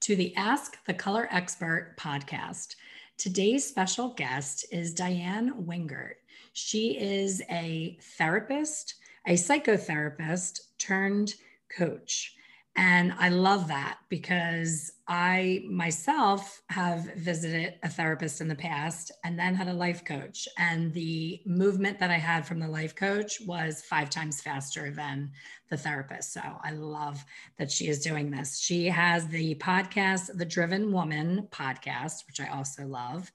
to the Ask the Color Expert podcast. Today's special guest is Diann Wingert. She is a therapist, a psychotherapist turned coach. And I love that because I myself have visited a therapist in the past and then had a life coach. And the movement that I had from the life coach was five times faster than the therapist. So I love that she is doing this. She has the podcast, The Driven Woman podcast, which I also love.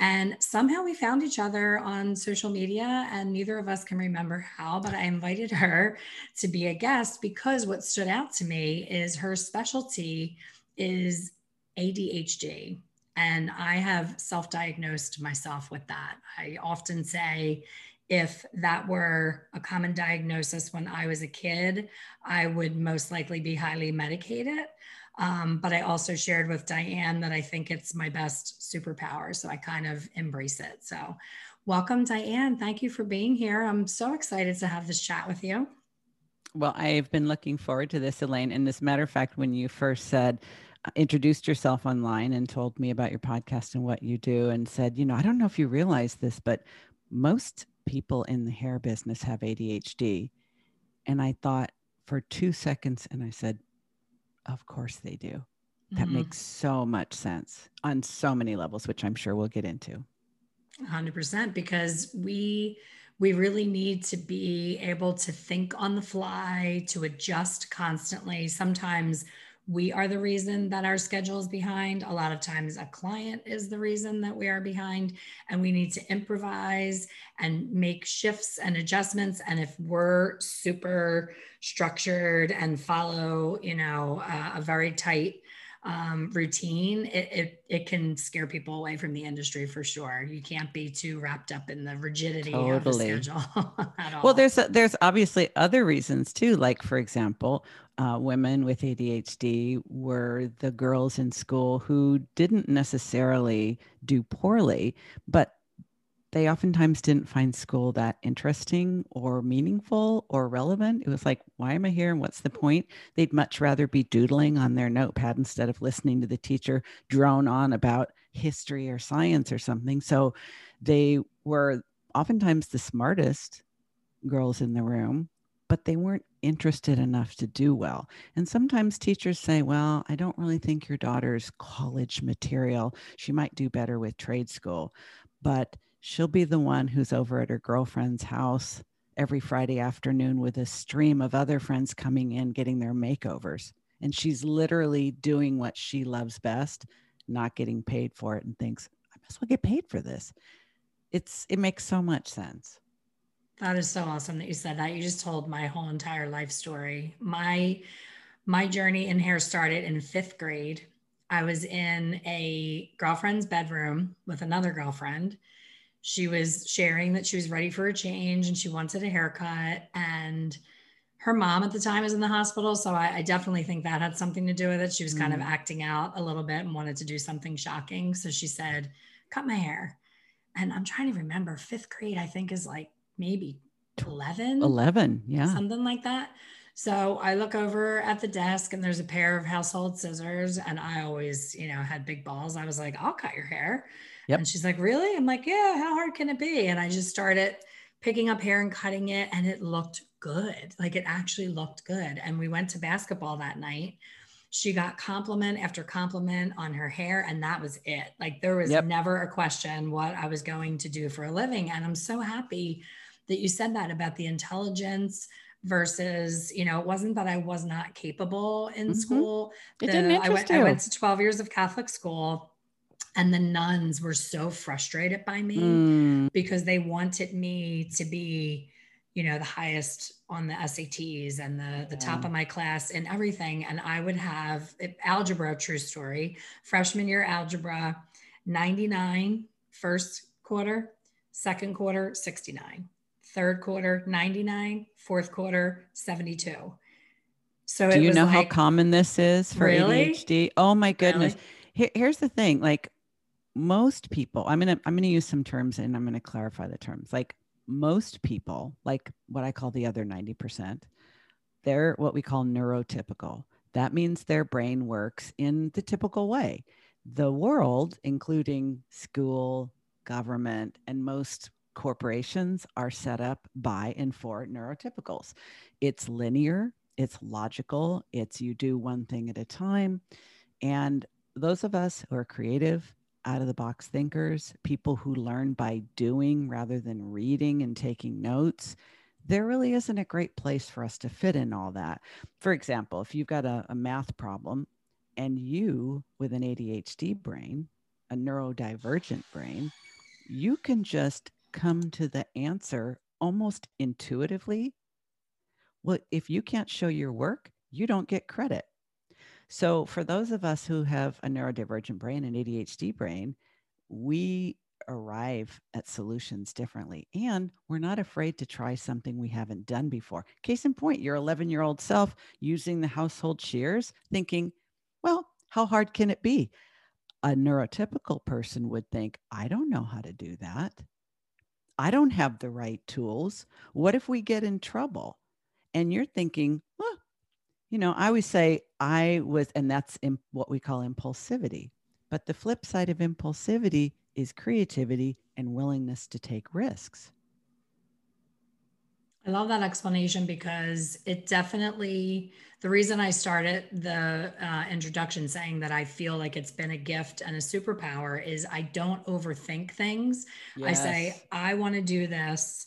And somehow we found each other on social media, and neither of us can remember how, but I invited her to be a guest because what stood out to me is her specialty is ADHD. And I have self diagnosed myself with that. I often say, if that were a common diagnosis when I was a kid, I would most likely be highly medicated. Um, but I also shared with Diann that I think it's my best superpower. So I kind of embrace it. So, welcome, Diann. Thank you for being here. I'm so excited to have this chat with you. Well, I've been looking forward to this, Elaine. And as a matter of fact, when you first said, uh, introduced yourself online and told me about your podcast and what you do, and said, you know, I don't know if you realize this, but most people in the hair business have ADHD. And I thought for two seconds, and I said, of course they do. That mm-hmm. makes so much sense on so many levels, which I'm sure we'll get into. 100% because we we really need to be able to think on the fly, to adjust constantly. Sometimes we are the reason that our schedule is behind. A lot of times, a client is the reason that we are behind, and we need to improvise and make shifts and adjustments. And if we're super structured and follow, you know, uh, a very tight um, routine, it, it, it can scare people away from the industry for sure. You can't be too wrapped up in the rigidity totally. of the schedule at all. Well, there's a, there's obviously other reasons too. Like for example, uh, women with ADHD were the girls in school who didn't necessarily do poorly, but they oftentimes didn't find school that interesting or meaningful or relevant. It was like, why am I here and what's the point? They'd much rather be doodling on their notepad instead of listening to the teacher drone on about history or science or something. So they were oftentimes the smartest girls in the room, but they weren't interested enough to do well. And sometimes teachers say, Well, I don't really think your daughter's college material. She might do better with trade school. But she'll be the one who's over at her girlfriend's house every Friday afternoon with a stream of other friends coming in getting their makeovers. And she's literally doing what she loves best, not getting paid for it, and thinks, I as well get paid for this. It's it makes so much sense. That is so awesome that you said that. You just told my whole entire life story. My my journey in hair started in fifth grade. I was in a girlfriend's bedroom with another girlfriend she was sharing that she was ready for a change and she wanted a haircut and her mom at the time was in the hospital so I, I definitely think that had something to do with it she was mm. kind of mm. acting out a little bit and wanted to do something shocking so she said cut my hair and i'm trying to remember fifth grade i think is like maybe 11 11 yeah something like that so I look over at the desk and there's a pair of household scissors. And I always, you know, had big balls. I was like, I'll cut your hair. Yep. And she's like, Really? I'm like, Yeah, how hard can it be? And I just started picking up hair and cutting it, and it looked good. Like it actually looked good. And we went to basketball that night. She got compliment after compliment on her hair, and that was it. Like there was yep. never a question what I was going to do for a living. And I'm so happy that you said that about the intelligence versus you know it wasn't that i was not capable in mm-hmm. school it didn't interest I, went, you. I went to 12 years of catholic school and the nuns were so frustrated by me mm. because they wanted me to be you know the highest on the SATs and the the top of my class and everything and I would have algebra true story freshman year algebra 99 first quarter, second quarter, 69, third quarter, 99, fourth quarter, 72. So do you know like, how common this is for really? ADHD? Oh my goodness. Really? Here, here's the thing like most people, I'm going to, I'm going to use some terms and I'm going to clarify the terms. Like most people, like what I call the other 90%, they're what we call neurotypical. That means their brain works in the typical way. The world, including school, government, and most corporations, are set up by and for neurotypicals. It's linear, it's logical, it's you do one thing at a time. And those of us who are creative, out of the box thinkers, people who learn by doing rather than reading and taking notes, there really isn't a great place for us to fit in all that. For example, if you've got a, a math problem and you, with an ADHD brain, a neurodivergent brain, you can just come to the answer almost intuitively. Well, if you can't show your work, you don't get credit. So, for those of us who have a neurodivergent brain and ADHD brain, we arrive at solutions differently. And we're not afraid to try something we haven't done before. Case in point, your 11 year old self using the household shears, thinking, well, how hard can it be? A neurotypical person would think, I don't know how to do that. I don't have the right tools. What if we get in trouble? And you're thinking, well, you know, I always say I was, and that's what we call impulsivity. But the flip side of impulsivity is creativity and willingness to take risks. I love that explanation because it definitely, the reason I started the uh, introduction saying that I feel like it's been a gift and a superpower is I don't overthink things. Yes. I say, I want to do this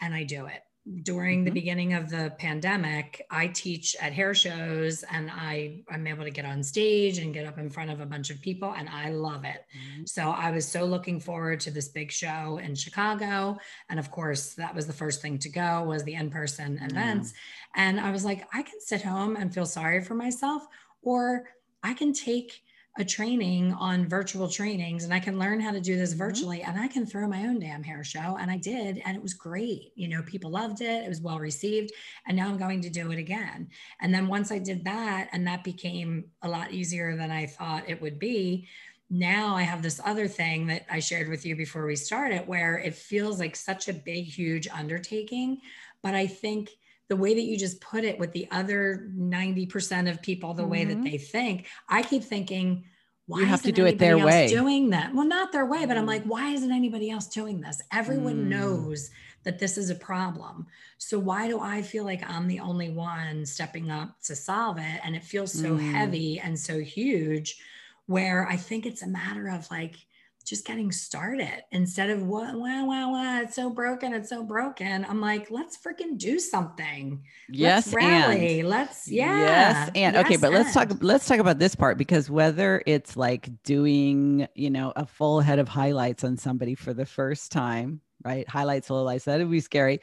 and I do it during mm-hmm. the beginning of the pandemic, I teach at hair shows and I, I'm able to get on stage and get up in front of a bunch of people and I love it. Mm-hmm. So I was so looking forward to this big show in Chicago. And of course, that was the first thing to go was the in-person events. Mm-hmm. And I was like, I can sit home and feel sorry for myself, or I can take a training on virtual trainings and I can learn how to do this mm-hmm. virtually mm-hmm. and I can throw my own damn hair show. And I did. And it was great. You know, people loved it. It was well received. And now I'm going to do it again. And then once I did that, and that became a lot easier than I thought it would be. Now I have this other thing that I shared with you before we started where it feels like such a big, huge undertaking. But I think the way that you just put it with the other 90% of people the mm-hmm. way that mm-hmm. they think i keep thinking why you have to do it their way doing that well not their way but i'm like mm. why isn't anybody else doing this everyone mm. knows that this is a problem so why do i feel like i'm the only one stepping up to solve it and it feels so mm. heavy and so huge where i think it's a matter of like just getting started instead of what wow wow wow it's so broken it's so broken. I'm like let's freaking do something. Yes let's rally. And. let's yeah. yes and yes, okay but and. let's talk let's talk about this part because whether it's like doing you know a full head of highlights on somebody for the first time right? Highlights lowlights that would be scary.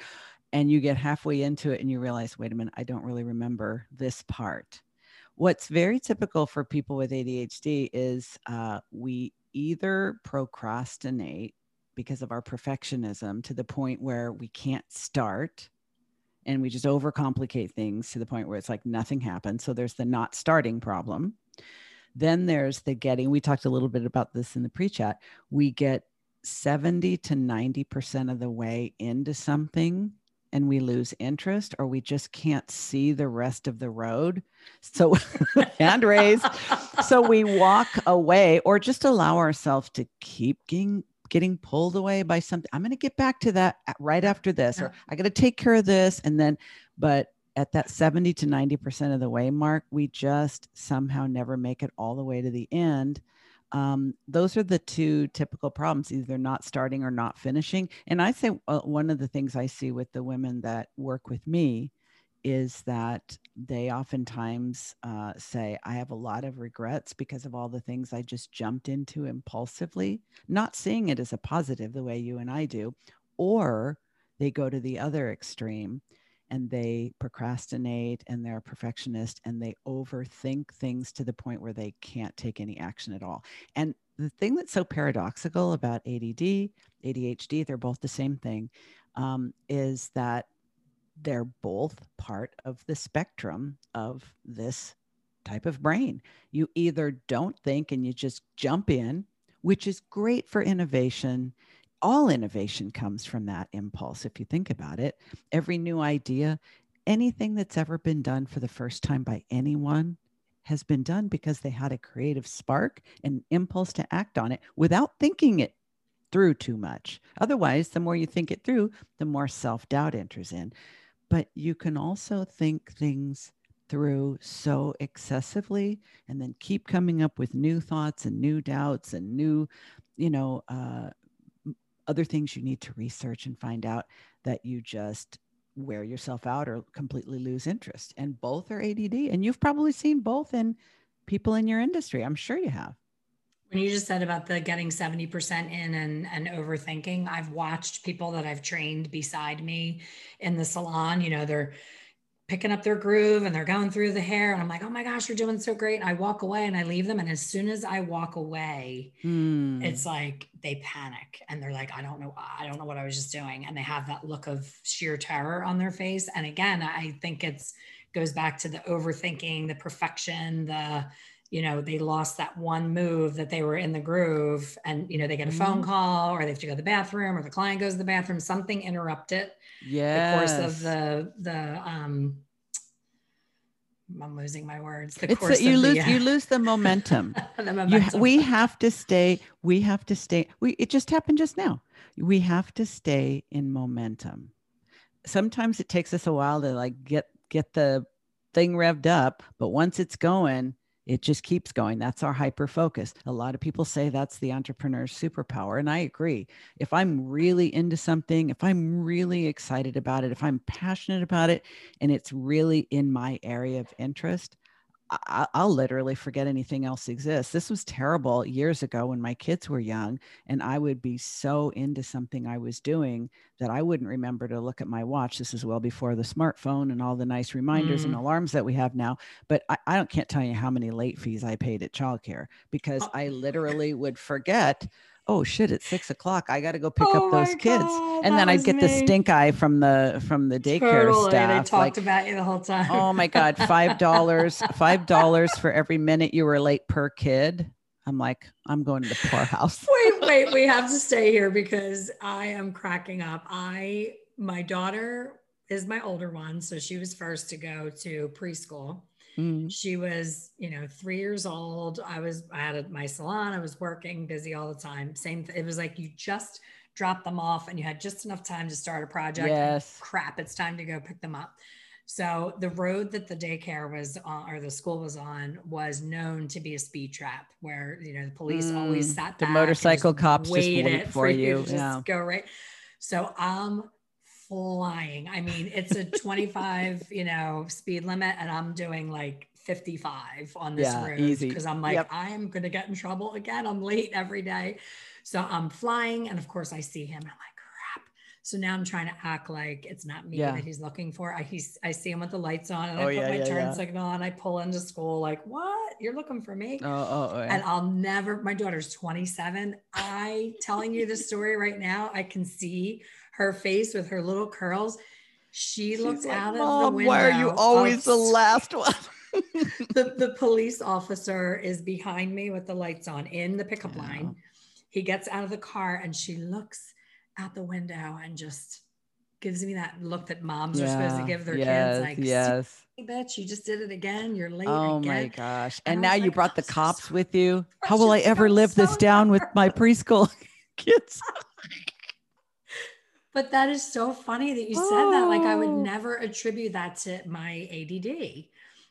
And you get halfway into it and you realize wait a minute i don't really remember this part what's very typical for people with adhd is uh, we either procrastinate because of our perfectionism to the point where we can't start and we just overcomplicate things to the point where it's like nothing happens. So there's the not starting problem. Then there's the getting, we talked a little bit about this in the pre chat. We get 70 to 90% of the way into something and we lose interest or we just can't see the rest of the road. So, hand raised. so we walk away or just allow ourselves to keep getting getting pulled away by something. I'm going to get back to that right after this, or I got to take care of this. And then, but at that 70 to 90% of the way mark, we just somehow never make it all the way to the end um, those are the two typical problems either not starting or not finishing. And i say uh, one of the things i see with the women that work with me is that they oftentimes uh, say i have a lot of regrets because of all the things i just jumped into impulsively not seeing it as a positive the way you and i do or they go to the other extreme and they procrastinate and they're a perfectionist and they overthink things to the point where they can't take any action at all. And the thing that's so paradoxical about ADD, ADHD, they're both the same thing, um, is that they're both part of the spectrum of this type of brain. You either don't think and you just jump in, which is great for innovation. All innovation comes from that impulse, if you think about it. Every new idea, anything that's ever been done for the first time by anyone has been done because they had a creative spark and impulse to act on it without thinking it through too much. Otherwise, the more you think it through, the more self doubt enters in. But you can also think things through so excessively and then keep coming up with new thoughts and new doubts and new, you know, uh, other things you need to research and find out that you just wear yourself out or completely lose interest. And both are ADD. And you've probably seen both in people in your industry. I'm sure you have. When you just said about the getting 70% in and, and overthinking, I've watched people that I've trained beside me in the salon, you know, they're picking up their groove and they're going through the hair and i'm like oh my gosh you're doing so great and i walk away and i leave them and as soon as i walk away mm. it's like they panic and they're like i don't know i don't know what i was just doing and they have that look of sheer terror on their face and again i think it's goes back to the overthinking the perfection the you know they lost that one move that they were in the groove and you know they get a phone mm-hmm. call or they have to go to the bathroom or the client goes to the bathroom something interrupted yeah the course of the the um I'm losing my words. The it's course a, you lose the, uh, you lose the momentum. the momentum. You, we have to stay. We have to stay. We it just happened just now. We have to stay in momentum. Sometimes it takes us a while to like get get the thing revved up, but once it's going, it just keeps going. That's our hyper focus. A lot of people say that's the entrepreneur's superpower. And I agree. If I'm really into something, if I'm really excited about it, if I'm passionate about it, and it's really in my area of interest, I, will literally forget anything else exists. This was terrible years ago when my kids were young, and I would be so into something I was doing that I wouldn't remember to look at my watch. This is well before the smartphone and all the nice reminders mm. and alarms that we have now. But I, I, don't can't tell you how many late fees I paid at childcare because oh. I literally would forget oh shit, it's six o'clock. I got to go pick oh up those kids. And then I'd get me. the stink eye from the from the daycare totally. staff. They talked like, about you the whole time. oh my God, five dollars, five dollars for every minute you were late per kid. I'm like, I'm going to the poorhouse. wait, wait, we have to stay here because I am cracking up. I my daughter is my older one, so she was first to go to preschool. Mm. She was, you know, three years old. I was, I had my salon. I was working, busy all the time. Same. Th- it was like you just dropped them off, and you had just enough time to start a project. Yes. Crap! It's time to go pick them up. So the road that the daycare was on, or the school was on, was known to be a speed trap, where you know the police mm, always sat. The motorcycle cops just wait for, for you. you yeah. go right. So I'm flying. I mean, it's a 25, you know, speed limit, and I'm doing like 55 on this yeah, road because I'm like, yep. I am going to get in trouble again. I'm late every day. So I'm flying, and of course, I see him. I'm like, crap. So now I'm trying to act like it's not me yeah. that he's looking for. I he's, I see him with the lights on, and oh, I put yeah, my turn signal on. I pull into school, like, what? You're looking for me? Oh, oh, oh and I'll never. My daughter's 27. I telling you this story right now. I can see her face with her little curls. She She's looked like, out of the window. Why are you always the last one? the, the police officer is behind me with the lights on in the pickup yeah. line. He gets out of the car and she looks out the window and just gives me that look that moms yeah. are supposed to give their yes, kids. Like, yes, bitch, you just did it again. You're late. Oh again. my gosh! And, and now you like, brought the cops so with you. How will I ever live so this down with my preschool kids? But that is so funny that you said oh. that. Like I would oh. never attribute that to my ADD.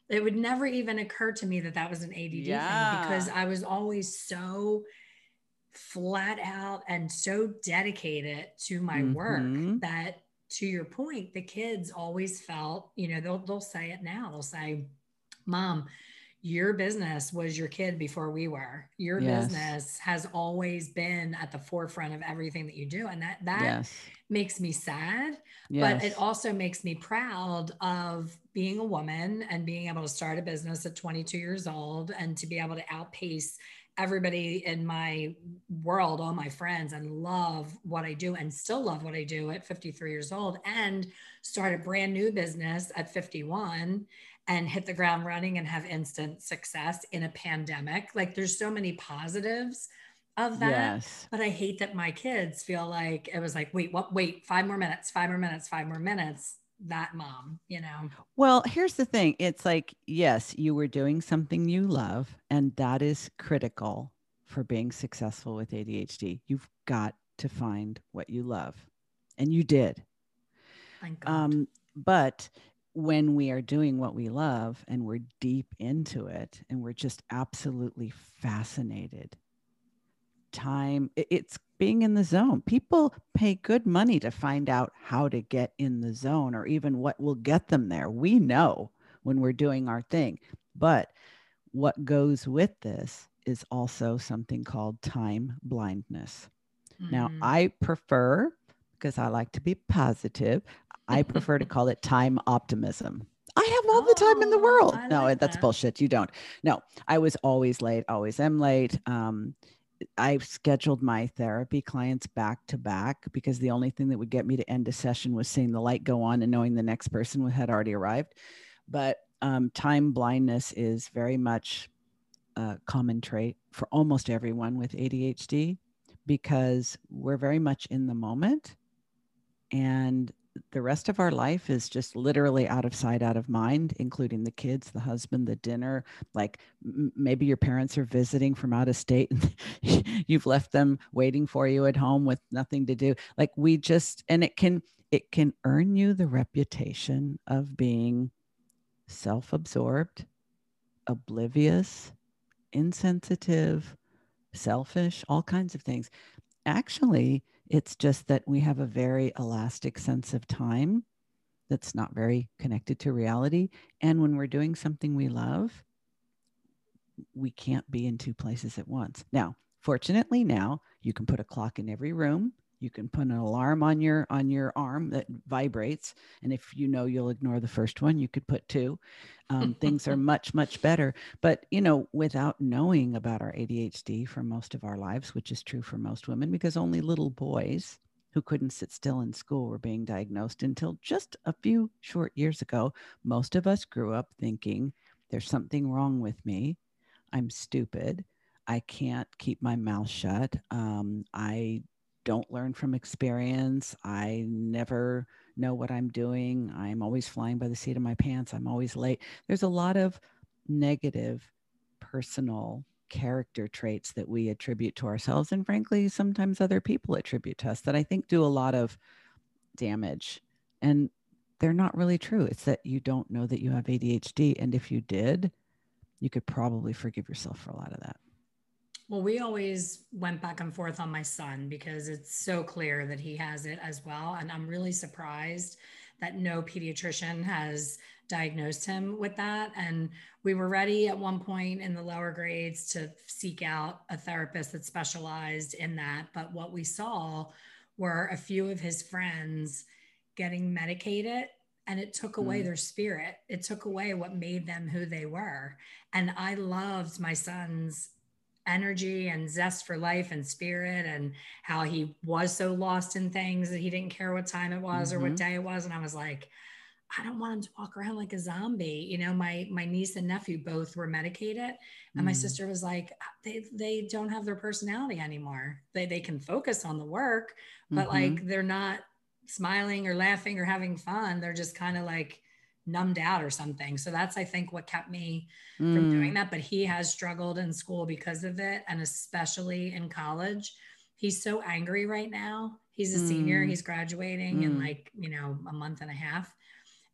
It would never even occur to me that that was an ADD yeah. thing because I was always so flat out and so dedicated to my mm-hmm. work that to your point the kids always felt you know they'll they'll say it now they'll say mom your business was your kid before we were your yes. business has always been at the forefront of everything that you do and that that yes. makes me sad yes. but it also makes me proud of being a woman and being able to start a business at 22 years old and to be able to outpace everybody in my world, all my friends, and love what I do and still love what I do at 53 years old and start a brand new business at 51 and hit the ground running and have instant success in a pandemic. Like there's so many positives of that. Yes. But I hate that my kids feel like it was like, wait, what, wait, five more minutes, five more minutes, five more minutes that mom, you know? Well, here's the thing it's like, yes, you were doing something you love, and that is critical for being successful with ADHD. You've got to find what you love, and you did. Thank God. Um, but when we are doing what we love and we're deep into it and we're just absolutely fascinated, time, it's being in the zone. People pay good money to find out how to get in the zone or even what will get them there. We know when we're doing our thing. But what goes with this is also something called time blindness. Mm. Now, I prefer, because I like to be positive, I prefer to call it time optimism. I have all the time in the oh, world. I no, like that's that. bullshit. You don't. No, I was always late, always am late. Um, I've scheduled my therapy clients back to back because the only thing that would get me to end a session was seeing the light go on and knowing the next person had already arrived. But um, time blindness is very much a common trait for almost everyone with ADHD because we're very much in the moment and the rest of our life is just literally out of sight, out of mind, including the kids, the husband, the dinner. Like m- maybe your parents are visiting from out of state and you've left them waiting for you at home with nothing to do. Like we just, and it can, it can earn you the reputation of being self absorbed, oblivious, insensitive, selfish, all kinds of things. Actually, it's just that we have a very elastic sense of time that's not very connected to reality. And when we're doing something we love, we can't be in two places at once. Now, fortunately, now you can put a clock in every room you can put an alarm on your on your arm that vibrates and if you know you'll ignore the first one you could put two. Um, things are much much better. But you know without knowing about our adhd for most of our lives which is true for most women because only little boys who couldn't sit still in school were being diagnosed until just a few short years ago most of us grew up thinking there's something wrong with me. I'm stupid. I can't keep my mouth shut. Um, I don't learn from experience. I never know what I'm doing. I'm always flying by the seat of my pants. I'm always late. There's a lot of negative personal character traits that we attribute to ourselves. And frankly, sometimes other people attribute to us that I think do a lot of damage. And they're not really true. It's that you don't know that you have ADHD. And if you did, you could probably forgive yourself for a lot of that. Well, we always went back and forth on my son because it's so clear that he has it as well. And I'm really surprised that no pediatrician has diagnosed him with that. And we were ready at one point in the lower grades to seek out a therapist that specialized in that. But what we saw were a few of his friends getting medicated and it took away mm. their spirit. It took away what made them who they were. And I loved my son's energy and zest for life and spirit and how he was so lost in things that he didn't care what time it was mm-hmm. or what mm-hmm. day it was and i was like i don't want him to walk around like a zombie you know my my niece and nephew both were medicated and mm-hmm. my mm. sister was like they they don't have their personality anymore they they can focus on the work but mm-hmm. like they're not smiling or laughing or having fun they're just kind of like numbed out or something. So that's, I think, what kept me mm. from doing that. But he has struggled in school because of it, and especially in college. He's so angry right now. He's a mm. senior, he's graduating mm. in like, you know, a month and a half.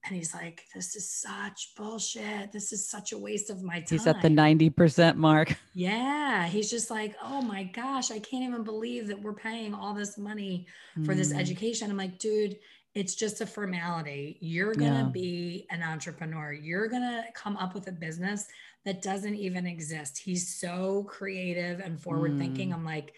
And he's like, this is such bullshit. This is such a waste of my time. He's at the 90% mark. Yeah. He's just like, oh my gosh, I can't even believe that we're paying all this money for this education. I'm like, dude, it's just a formality. You're going to yeah. be an entrepreneur. You're going to come up with a business that doesn't even exist. He's so creative and forward thinking. Mm. I'm like,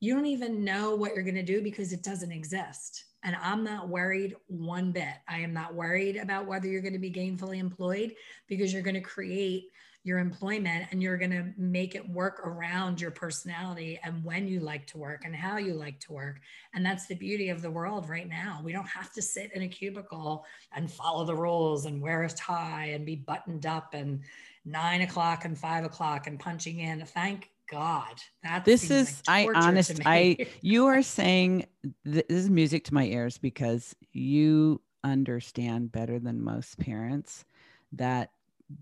you don't even know what you're going to do because it doesn't exist. And I'm not worried one bit. I am not worried about whether you're going to be gainfully employed because you're going to create your employment and you're going to make it work around your personality and when you like to work and how you like to work. And that's the beauty of the world right now. We don't have to sit in a cubicle and follow the rules and wear a tie and be buttoned up and nine o'clock and five o'clock and punching in. Thank God. That this is like I honest I you are saying this is music to my ears because you understand better than most parents that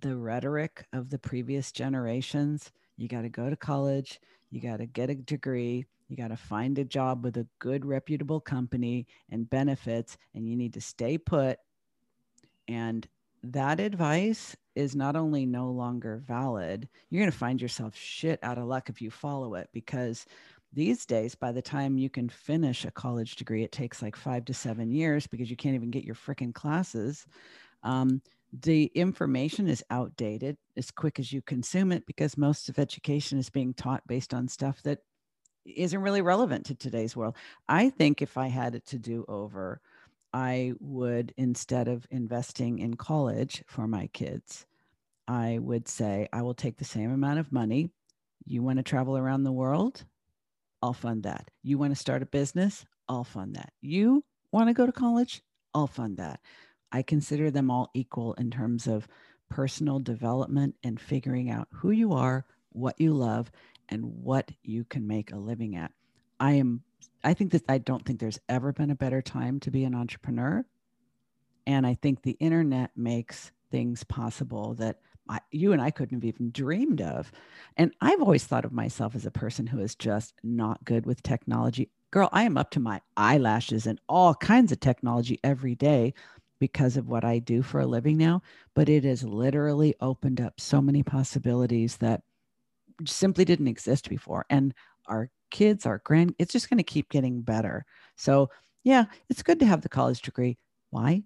the rhetoric of the previous generations. You got to go to college you got to get a degree you got to find a job with a good reputable company and benefits and you need to stay put. And that advice is not only no longer valid you're going to find yourself shit out of luck if you follow it because these days by the time you can finish a college degree it takes like five to seven years because you can't even get your freaking classes. Um, the information is outdated as quick as you consume it because most of education is being taught based on stuff that isn't really relevant to today's world. I think if I had it to do over, I would, instead of investing in college for my kids, I would say, I will take the same amount of money. You want to travel around the world? I'll fund that. You want to start a business? I'll fund that. You want to go to college? I'll fund that. I consider them all equal in terms of personal development and figuring out who you are, what you love, and what you can make a living at. I am I think that I don't think there's ever been a better time to be an entrepreneur. And I think the internet makes things possible that I, you and I couldn't have even dreamed of. And I've always thought of myself as a person who is just not good with technology. Girl, I am up to my eyelashes and all kinds of technology every day because of what I do for a living now, but it has literally opened up so many possibilities that simply didn't exist before. And our kids, our grand, it's just going to keep getting better. So, yeah, it's good to have the college degree. Why?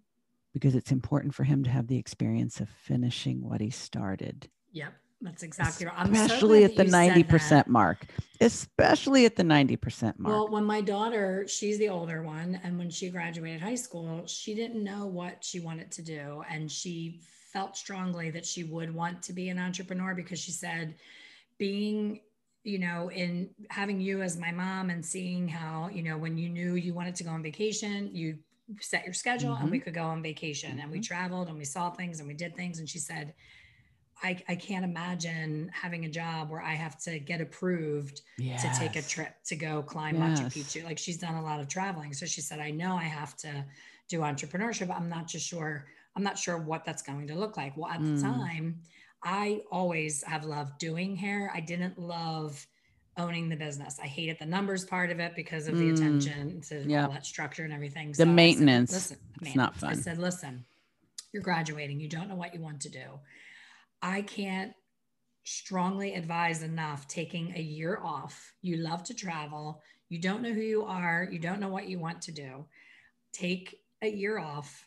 Because it's important for him to have the experience of finishing what he started. Yep. That's exactly right. especially so at the 90% mark. Especially at the 90% mark. Well, when my daughter, she's the older one, and when she graduated high school, she didn't know what she wanted to do. And she felt strongly that she would want to be an entrepreneur because she said, being, you know, in having you as my mom and seeing how, you know, when you knew you wanted to go on vacation, you set your schedule mm-hmm. and we could go on vacation mm-hmm. and we mm-hmm. traveled and we saw things and we did things. And she said, I, I can't imagine having a job where I have to get approved yes. to take a trip to go climb yes. Machu Picchu. Like she's done a lot of traveling. So she said, I know I have to do entrepreneurship. I'm not just sure, I'm not sure what that's going to look like. Well, at mm. the time, I always have loved doing hair. I didn't love owning the business. I hated the numbers part of it because of the mm. attention to yeah. all that structure and everything. The maintenance. Said, listen, it's not fun. I said, listen, you're graduating. You don't know what you want to do. I can't strongly advise enough taking a year off. You love to travel. You don't know who you are. You don't know what you want to do. Take a year off.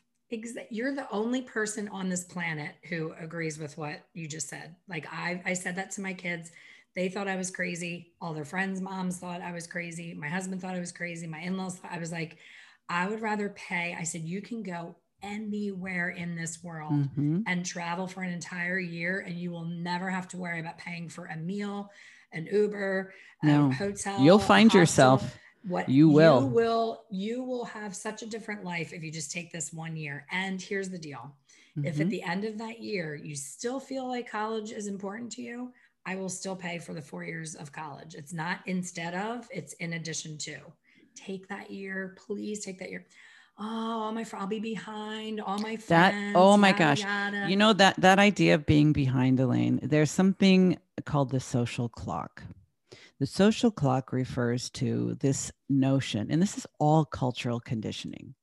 You're the only person on this planet who agrees with what you just said. Like I, I said that to my kids. They thought I was crazy. All their friends' moms thought I was crazy. My husband thought I was crazy. My in laws I was like, I would rather pay. I said, you can go anywhere in this world mm-hmm. and travel for an entire year and you will never have to worry about paying for a meal an uber no. a hotel you'll find yourself what you will you will you will have such a different life if you just take this one year and here's the deal mm-hmm. if at mm-hmm. the end of that year you still feel like college is important to you i will still pay for the four years of college it's not instead of it's in addition to take that year please take that year oh, all my I'll be behind all my friends. That oh my yada, gosh, yada. you know that that idea of being behind Elaine. There's something called the social clock. The social clock refers to this notion, and this is all cultural conditioning.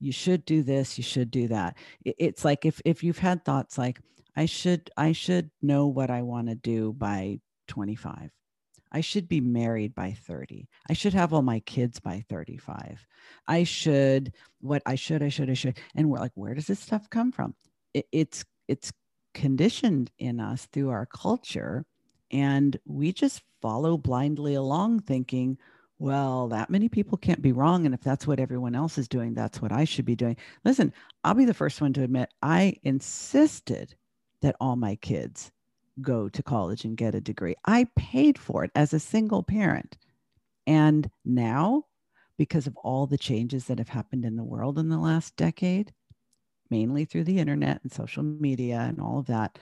You should do this. You should do that. It's like if if you've had thoughts like I should I should know what I want to do by 25 I should be married by 30. I should have all my kids by 35. I should, what I should, I should, I should. And we're like, where does this stuff come from? It, it's, it's conditioned in us through our culture. And we just follow blindly along thinking, well, that many people can't be wrong. And if that's what everyone else is doing, that's what I should be doing. Listen, I'll be the first one to admit I insisted that all my kids go to college and get a degree. I paid for it as a single parent. And now, because of all the changes that have happened in the world in the last decade, mainly through the internet and social media and all of that,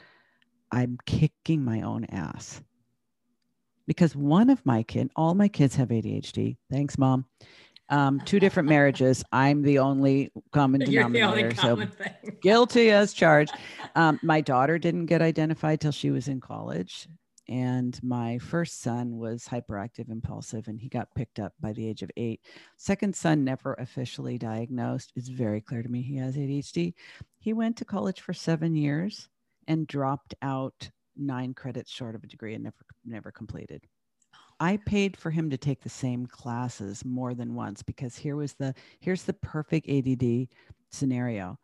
I'm kicking my own ass. Because one of my kids, all my kids have ADHD. Thanks, mom. Um, two different marriages. I'm the only common denominator. Only common so thing. guilty as charged. Um, my daughter didn't get identified till she was in college. And my first son was hyperactive impulsive and he got picked up by the age of eight. Second son, never officially diagnosed. It's very clear to me he has ADHD. He went to college for seven years and dropped out nine credits short of a degree and never never completed. I paid for him to take the same classes more than once because here was the here's the perfect ADD scenario.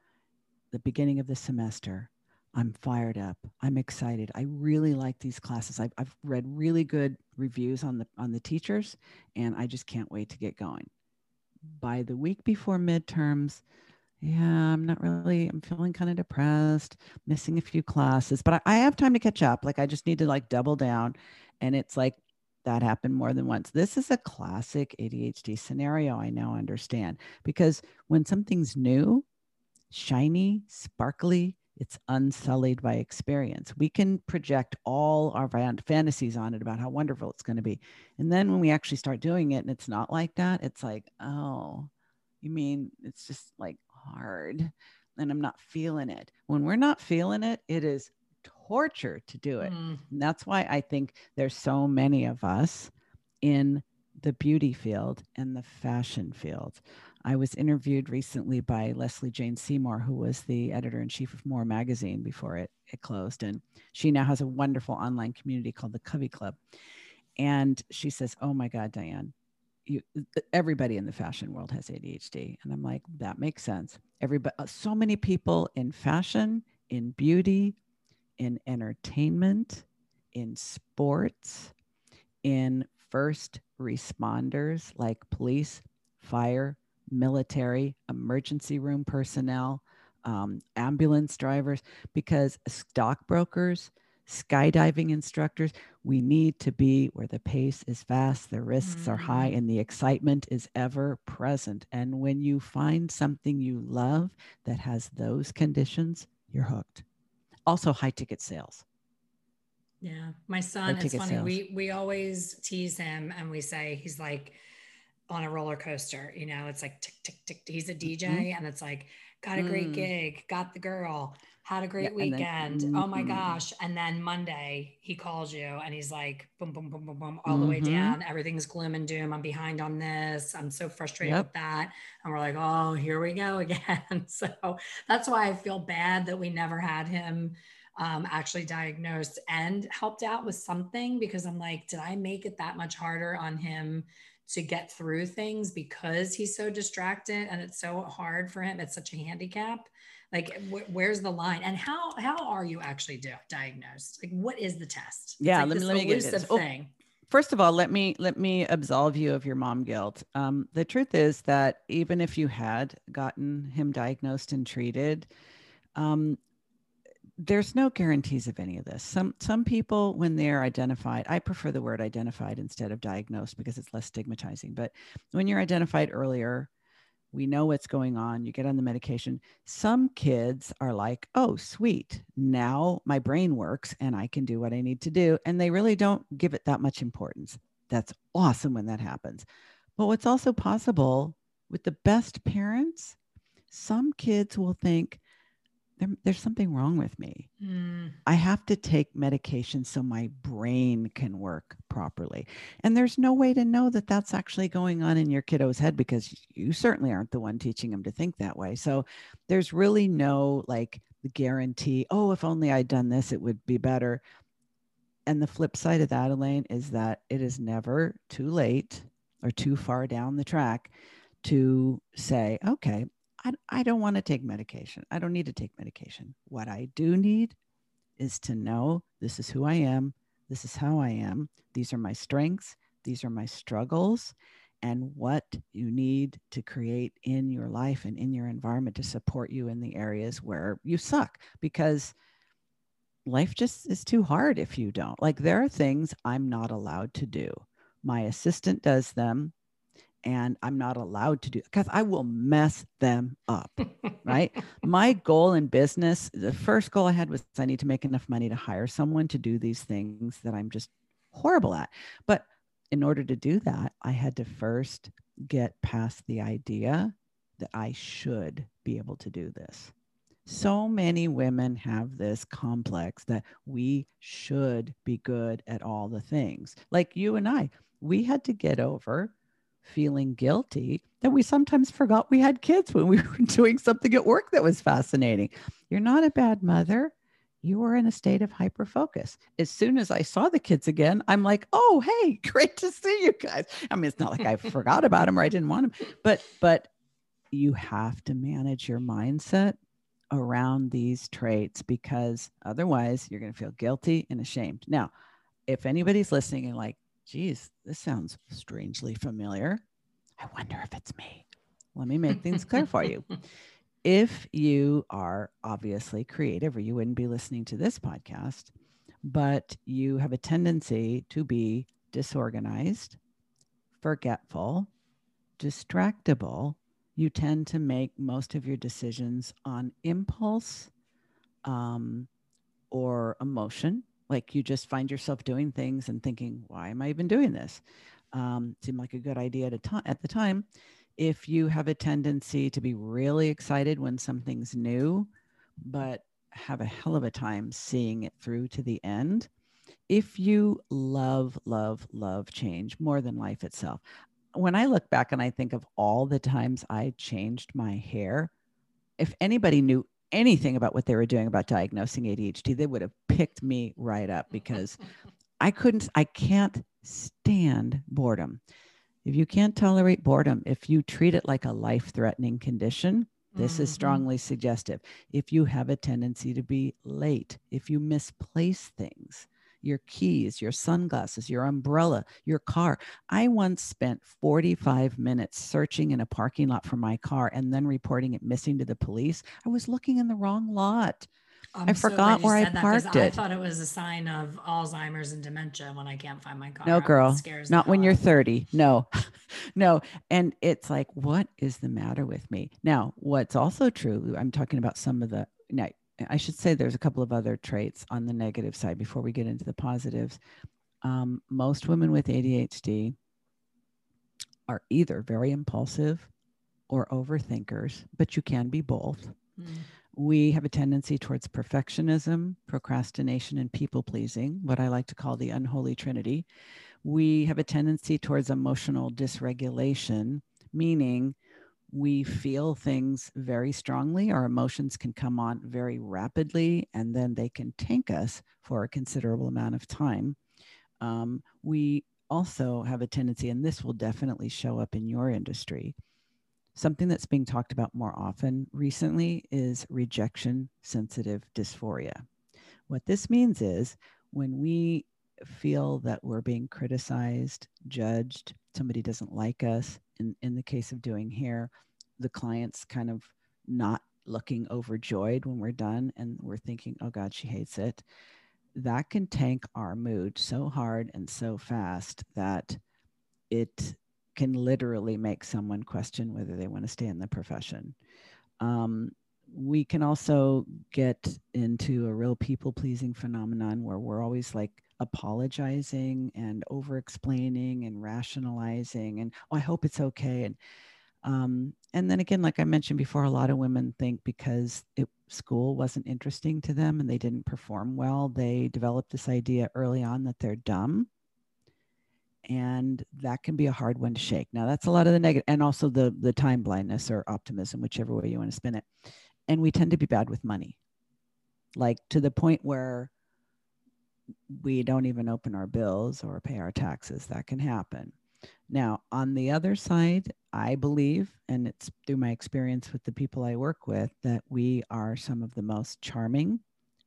The beginning of the semester, I'm fired up. I'm excited. I really like these classes. I've, I've read really good reviews on the on the teachers, and I just can't wait to get going. By the week before midterms, yeah, I'm not really. I'm feeling kind of depressed, missing a few classes, but I, I have time to catch up. Like I just need to like double down, and it's like that happened more than once. This is a classic ADHD scenario. I now understand because when something's new, shiny, sparkly, it's unsullied by experience. We can project all our fantasies on it about how wonderful it's going to be. And then when we actually start doing it and it's not like that, it's like, oh, you mean it's just like hard and I'm not feeling it. When we're not feeling it, it is torture to do it. Mm. And that's why I think there's so many of us in the beauty field and the fashion field. I was interviewed recently by Leslie Jane Seymour, who was the editor in chief of More magazine before it, it closed. And she now has a wonderful online community called the Covey Club. And she says, Oh my God, Diann, you, everybody in the fashion world has ADHD. And I'm like, that makes sense. Everybody, so many people in fashion, in beauty, in entertainment, in sports, in first responders like police, fire, military, emergency room personnel, um, ambulance drivers, because stockbrokers, skydiving instructors, we need to be where the pace is fast, the risks mm-hmm. are high, mm. and the excitement is ever present. And when you find something you love that has those conditions, you're hooked also high ticket sales. Yeah, my son. It's funny. Sales. We we always tease him and we say he's like on a roller coaster. You know, it's like tick tick tick. He's a DJ, mm-hmm. and it's like got a great mm. gig, got the girl, had a great yeah, weekend. Then, oh my mm-hmm. gosh. And then Monday he calls you and he's like, boom, boom, boom, boom, boom, all mm-hmm. the way mm-hmm. down. Everything's gloom and doom. I'm behind on this. I'm so frustrated yep. with that. And we're like, oh, here we go again. so that's why I feel bad that we never had him um, actually diagnosed and helped out with something because I'm like, did I make it that much harder on him? to get through things because he's so distracted and it's so hard for him. It's such a handicap like wh- where's the line and how how are you actually do- diagnosed like what is the test yeah like let me let me get this. Oh, thing first of all let me let me absolve you of your mom guilt um, the truth is that even if you had gotten him diagnosed and treated um, there's no guarantees of any of this. Some some people, when they're identified, I prefer the word identified instead of diagnosed because it's less stigmatizing. But when you're identified earlier, we know what's going on you get on the medication. Some kids are like oh sweet now my brain works and i can do what i need to do and they really don't give it that much importance. That's awesome when that happens. But what's also possible with the best parents some kids will think there, there's something wrong with me. Mm. I have to take medication so my brain can work properly. And there's no way to know that that's actually going on in your kiddo's head because you certainly aren't the one teaching him to think that way. So there's really no like guarantee, oh, if only I'd done this, it would be better. And the flip side of that, Elaine, is that it is never too late or too far down the track to say, okay, I, I don't want to take medication. I don't need to take medication. What I do need is to know this is who I am. This is how I am. These are my strengths. These are my struggles. And what you need to create in your life and in your environment to support you in the areas where you suck. Because life just is too hard if you don't. Like there are things I'm not allowed to do. My assistant does them and I'm not allowed to do because I will mess them up. right. My goal in business, the first goal I had was I need to make enough money to hire someone to do these things that I'm just horrible at. But in order to do that, I had to first get past the idea that I should be able to do this. So many women have this complex that we should be good at all the things. Like you and I, we had to get over feeling guilty that we sometimes forgot we had kids when we were doing something at work that was fascinating. You're not a bad mother. You were in a state of hyper focus. As soon as I saw the kids again, I'm like, "Oh, hey, great to see you guys." I mean, it's not like I forgot about them or I didn't want them, but but you have to manage your mindset around these traits because otherwise you're going to feel guilty and ashamed. Now, if anybody's listening and like, geez, this sounds strangely familiar, I wonder if it's me. Let me make things clear for you. If you are obviously creative, or you wouldn't be listening to this podcast, but you have a tendency to be disorganized, forgetful, distractible, you tend to make most of your decisions on impulse um, or emotion. Like you just find yourself doing things and thinking, why am I even doing this? Um, seemed like a good idea at, at the time. If you have a tendency to be really excited when something's new, but have a hell of a time seeing it through to the end, if you love, love, love change more than life itself, when I look back and I think of all the times I changed my hair, if anybody knew anything about what they were doing about diagnosing ADHD, they would have picked me right up because I couldn't, I can't stand boredom. If you can't tolerate boredom, if you treat it like a life threatening condition, this mm-hmm. is strongly suggestive. If you have a tendency to be late, if you misplace things, your keys, your sunglasses, your umbrella, your car. I once spent 45 minutes searching in a parking lot for my car and then reporting it missing to the police. I was looking in the wrong lot. I'm i forgot so where I parked it. I thought it was a sign of Alzheimer's and dementia when I can't find my car. No, girl, not when you're 30. No, no. And it's like, what is the matter with me? Now, what's also true, I'm talking about some of the, now I should say there's a couple of other traits on the negative side before we get into the positives. Um, most women with ADHD are either very impulsive or overthinkers, but you can be both. Mm. We have a tendency towards perfectionism, procrastination, and people pleasing, what I like to call the unholy trinity. We have a tendency towards emotional dysregulation, meaning we feel things very strongly. Our emotions can come on very rapidly and then they can tank us for a considerable amount of time. Um, we also have a tendency, and this will definitely show up in your industry. Something that's being talked about more often recently is rejection sensitive dysphoria. What this means is when we feel that we're being criticized, judged, somebody doesn't like us, in, in the case of doing here, the client's kind of not looking overjoyed when we're done and we're thinking, oh God, she hates it. That can tank our mood so hard and so fast that it can literally make someone question whether they want to stay in the profession. Um, we can also get into a real people pleasing phenomenon where we're always like apologizing and over explaining and rationalizing and oh i hope it's okay and um, and then again like i mentioned before a lot of women think because it, school wasn't interesting to them and they didn't perform well they developed this idea early on that they're dumb. And that can be a hard one to shake. Now that's a lot of the negative and also the the time blindness or optimism whichever way you want to spin it. And we tend to be bad with money. Like to the point where we don't even open our bills or pay our taxes. That can happen. Now, on the other side, I believe, and it's through my experience with the people I work with, that we are some of the most charming,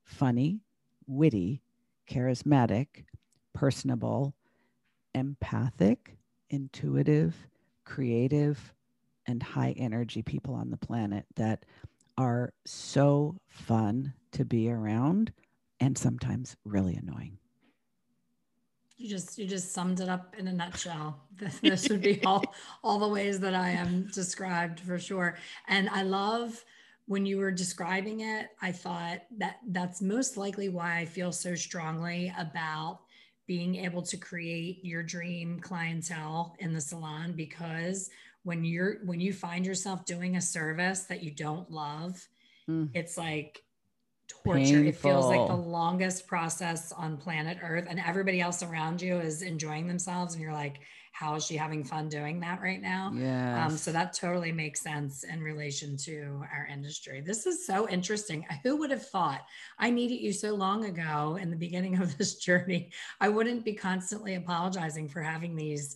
funny, witty, charismatic, personable, empathic, intuitive, creative, and high energy people on the planet that are so fun to be around and sometimes really annoying. You just you just summed it up in a nutshell. This would be all all the ways that I am described for sure. And I love when you were describing it, I thought that that's most likely why I feel so strongly about being able to create your dream clientele in the salon because when you're when you find yourself doing a service that you don't love, mm. it's like torture. Painful. It feels like the longest process on planet Earth, and everybody else around you is enjoying themselves, and you're like, "How is she having fun doing that right now?" Yeah. Um, so that totally makes sense in relation to our industry. This is so interesting. Who would have thought? I needed you so long ago in the beginning of this journey. I wouldn't be constantly apologizing for having these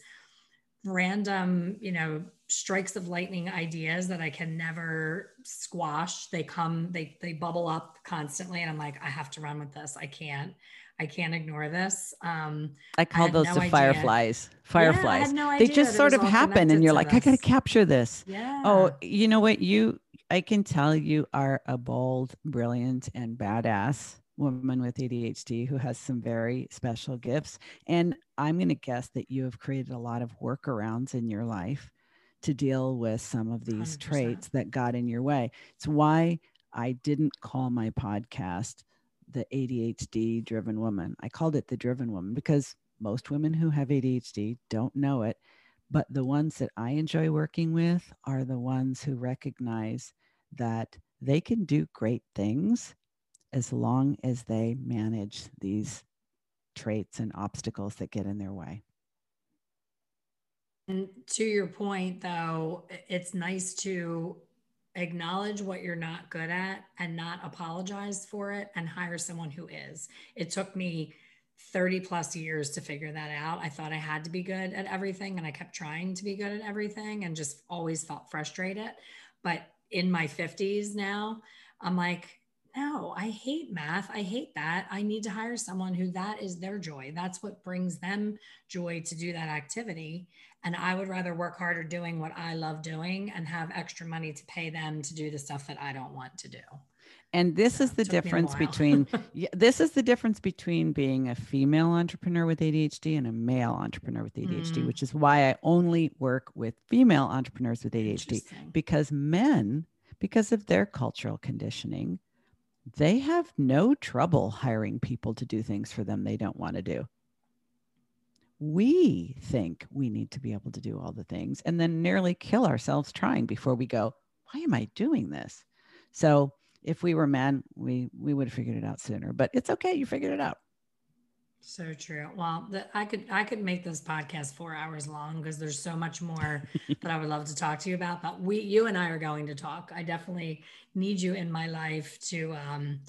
random, you know, strikes of lightning ideas that I can never squash. They come, they they bubble up constantly, and I'm like, I have to run with this. I can't, I can't ignore this. Um, I call I those no the idea. fireflies. Fireflies. Yeah, no they just sort of happen, and you're like, this. I got to capture this. Yeah. Oh, you know what? You, I can tell you are a bold, brilliant, and badass woman with ADHD who has some very special gifts. And I'm going to guess that you have created a lot of workarounds in your life to deal with some of these 100%. traits that got in your way. It's why I didn't call my podcast the ADHD driven woman. I called it the driven woman because most women who have ADHD don't know it. But the ones that I enjoy working with are the ones who recognize that they can do great things as long as they manage these traits and obstacles that get in their way. And to your point, though, it's nice to acknowledge what you're not good at and not apologize for it and hire someone who is. It took me 30 plus years to figure that out. I thought I had to be good at everything and I kept trying to be good at everything and just always felt frustrated. But in my 50s now, I'm like, no, I hate math. I hate that. I need to hire someone who that is their joy. That's what brings them joy to do that activity. And I would rather work harder doing what I love doing and have extra money to pay them to do the stuff that I don't want to do. And this so is the difference between this is the difference between being a female entrepreneur with ADHD and a male entrepreneur with ADHD, mm. which is why I only work with female entrepreneurs with ADHD because men because of their cultural conditioning they have no trouble hiring people to do things for them they don't want to do. We think we need to be able to do all the things and then nearly kill ourselves trying before we go, why am I doing this? So if we were men, we we would have figured it out sooner. But it's okay, you figured it out. So true. Well, the, I could I could make this podcast four hours long because there's so much more that I would love to talk to you about. But we, you and I, are going to talk. I definitely need you in my life to um,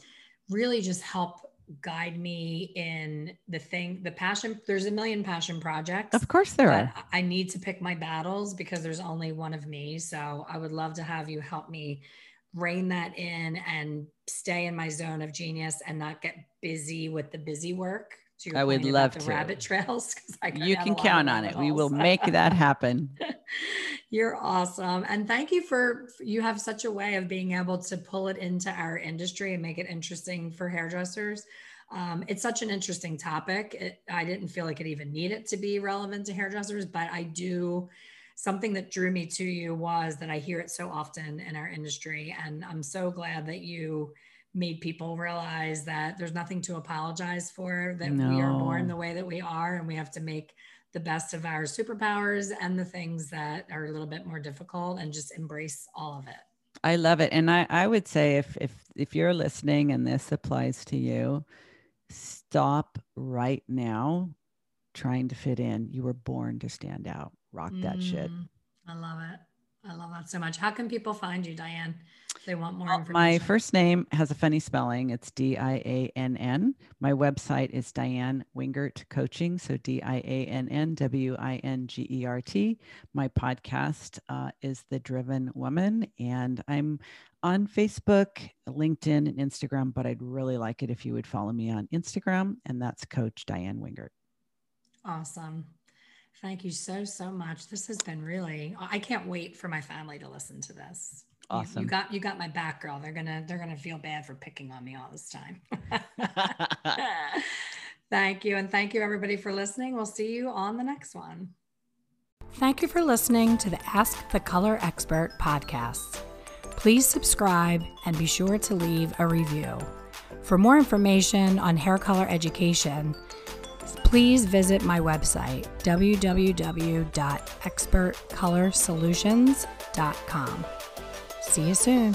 really just help guide me in the thing, the passion. There's a million passion projects. Of course, there are. I need to pick my battles because there's only one of me. So I would love to have you help me rein that in and stay in my zone of genius and not get busy with the busy work I would love to. Rabbit trails. you can count on it. We will make that happen. You're awesome. And thank you for, you have such a way of being able to pull it into our industry and make it interesting for hairdressers. Um, it's such an interesting topic. It, I didn't feel like it even needed to be relevant to hairdressers, but I do. Something that drew me to you was that I hear it so often in our industry. And I'm so glad that you made people realize that there's nothing to apologize for, that no. we are born the way that we are, and we have to make the best of our superpowers and the things that are a little bit more difficult and just embrace all of it. I love it. And I, I would say if if if you're listening and this applies to you, stop right now trying to fit in. You were born to stand out. Rock that mm, shit. I love it. I love that so much. How can people find you, Diann? They want more information. My first name has a funny spelling. It's D I A N N. My website is Diann Wingert Coaching. So D I A N N W I N G E R T. My podcast uh, is The Driven Woman. And I'm on Facebook, LinkedIn, and Instagram. But I'd really like it if you would follow me on Instagram. And that's Coach Diann Wingert. Awesome. Thank you so, so much. This has been really, I can't wait for my family to listen to this. Awesome. You, you, got you got my back, girl. They're gonna they're gonna feel bad for picking on me all this time. thank you, and thank you everybody for listening. We'll see you on the next one. Thank you for listening to the Ask the Color Expert podcast. Please subscribe and be sure to leave a review. For more information on hair color education, please visit my website, www.expertcolorsolutions.com. See you soon.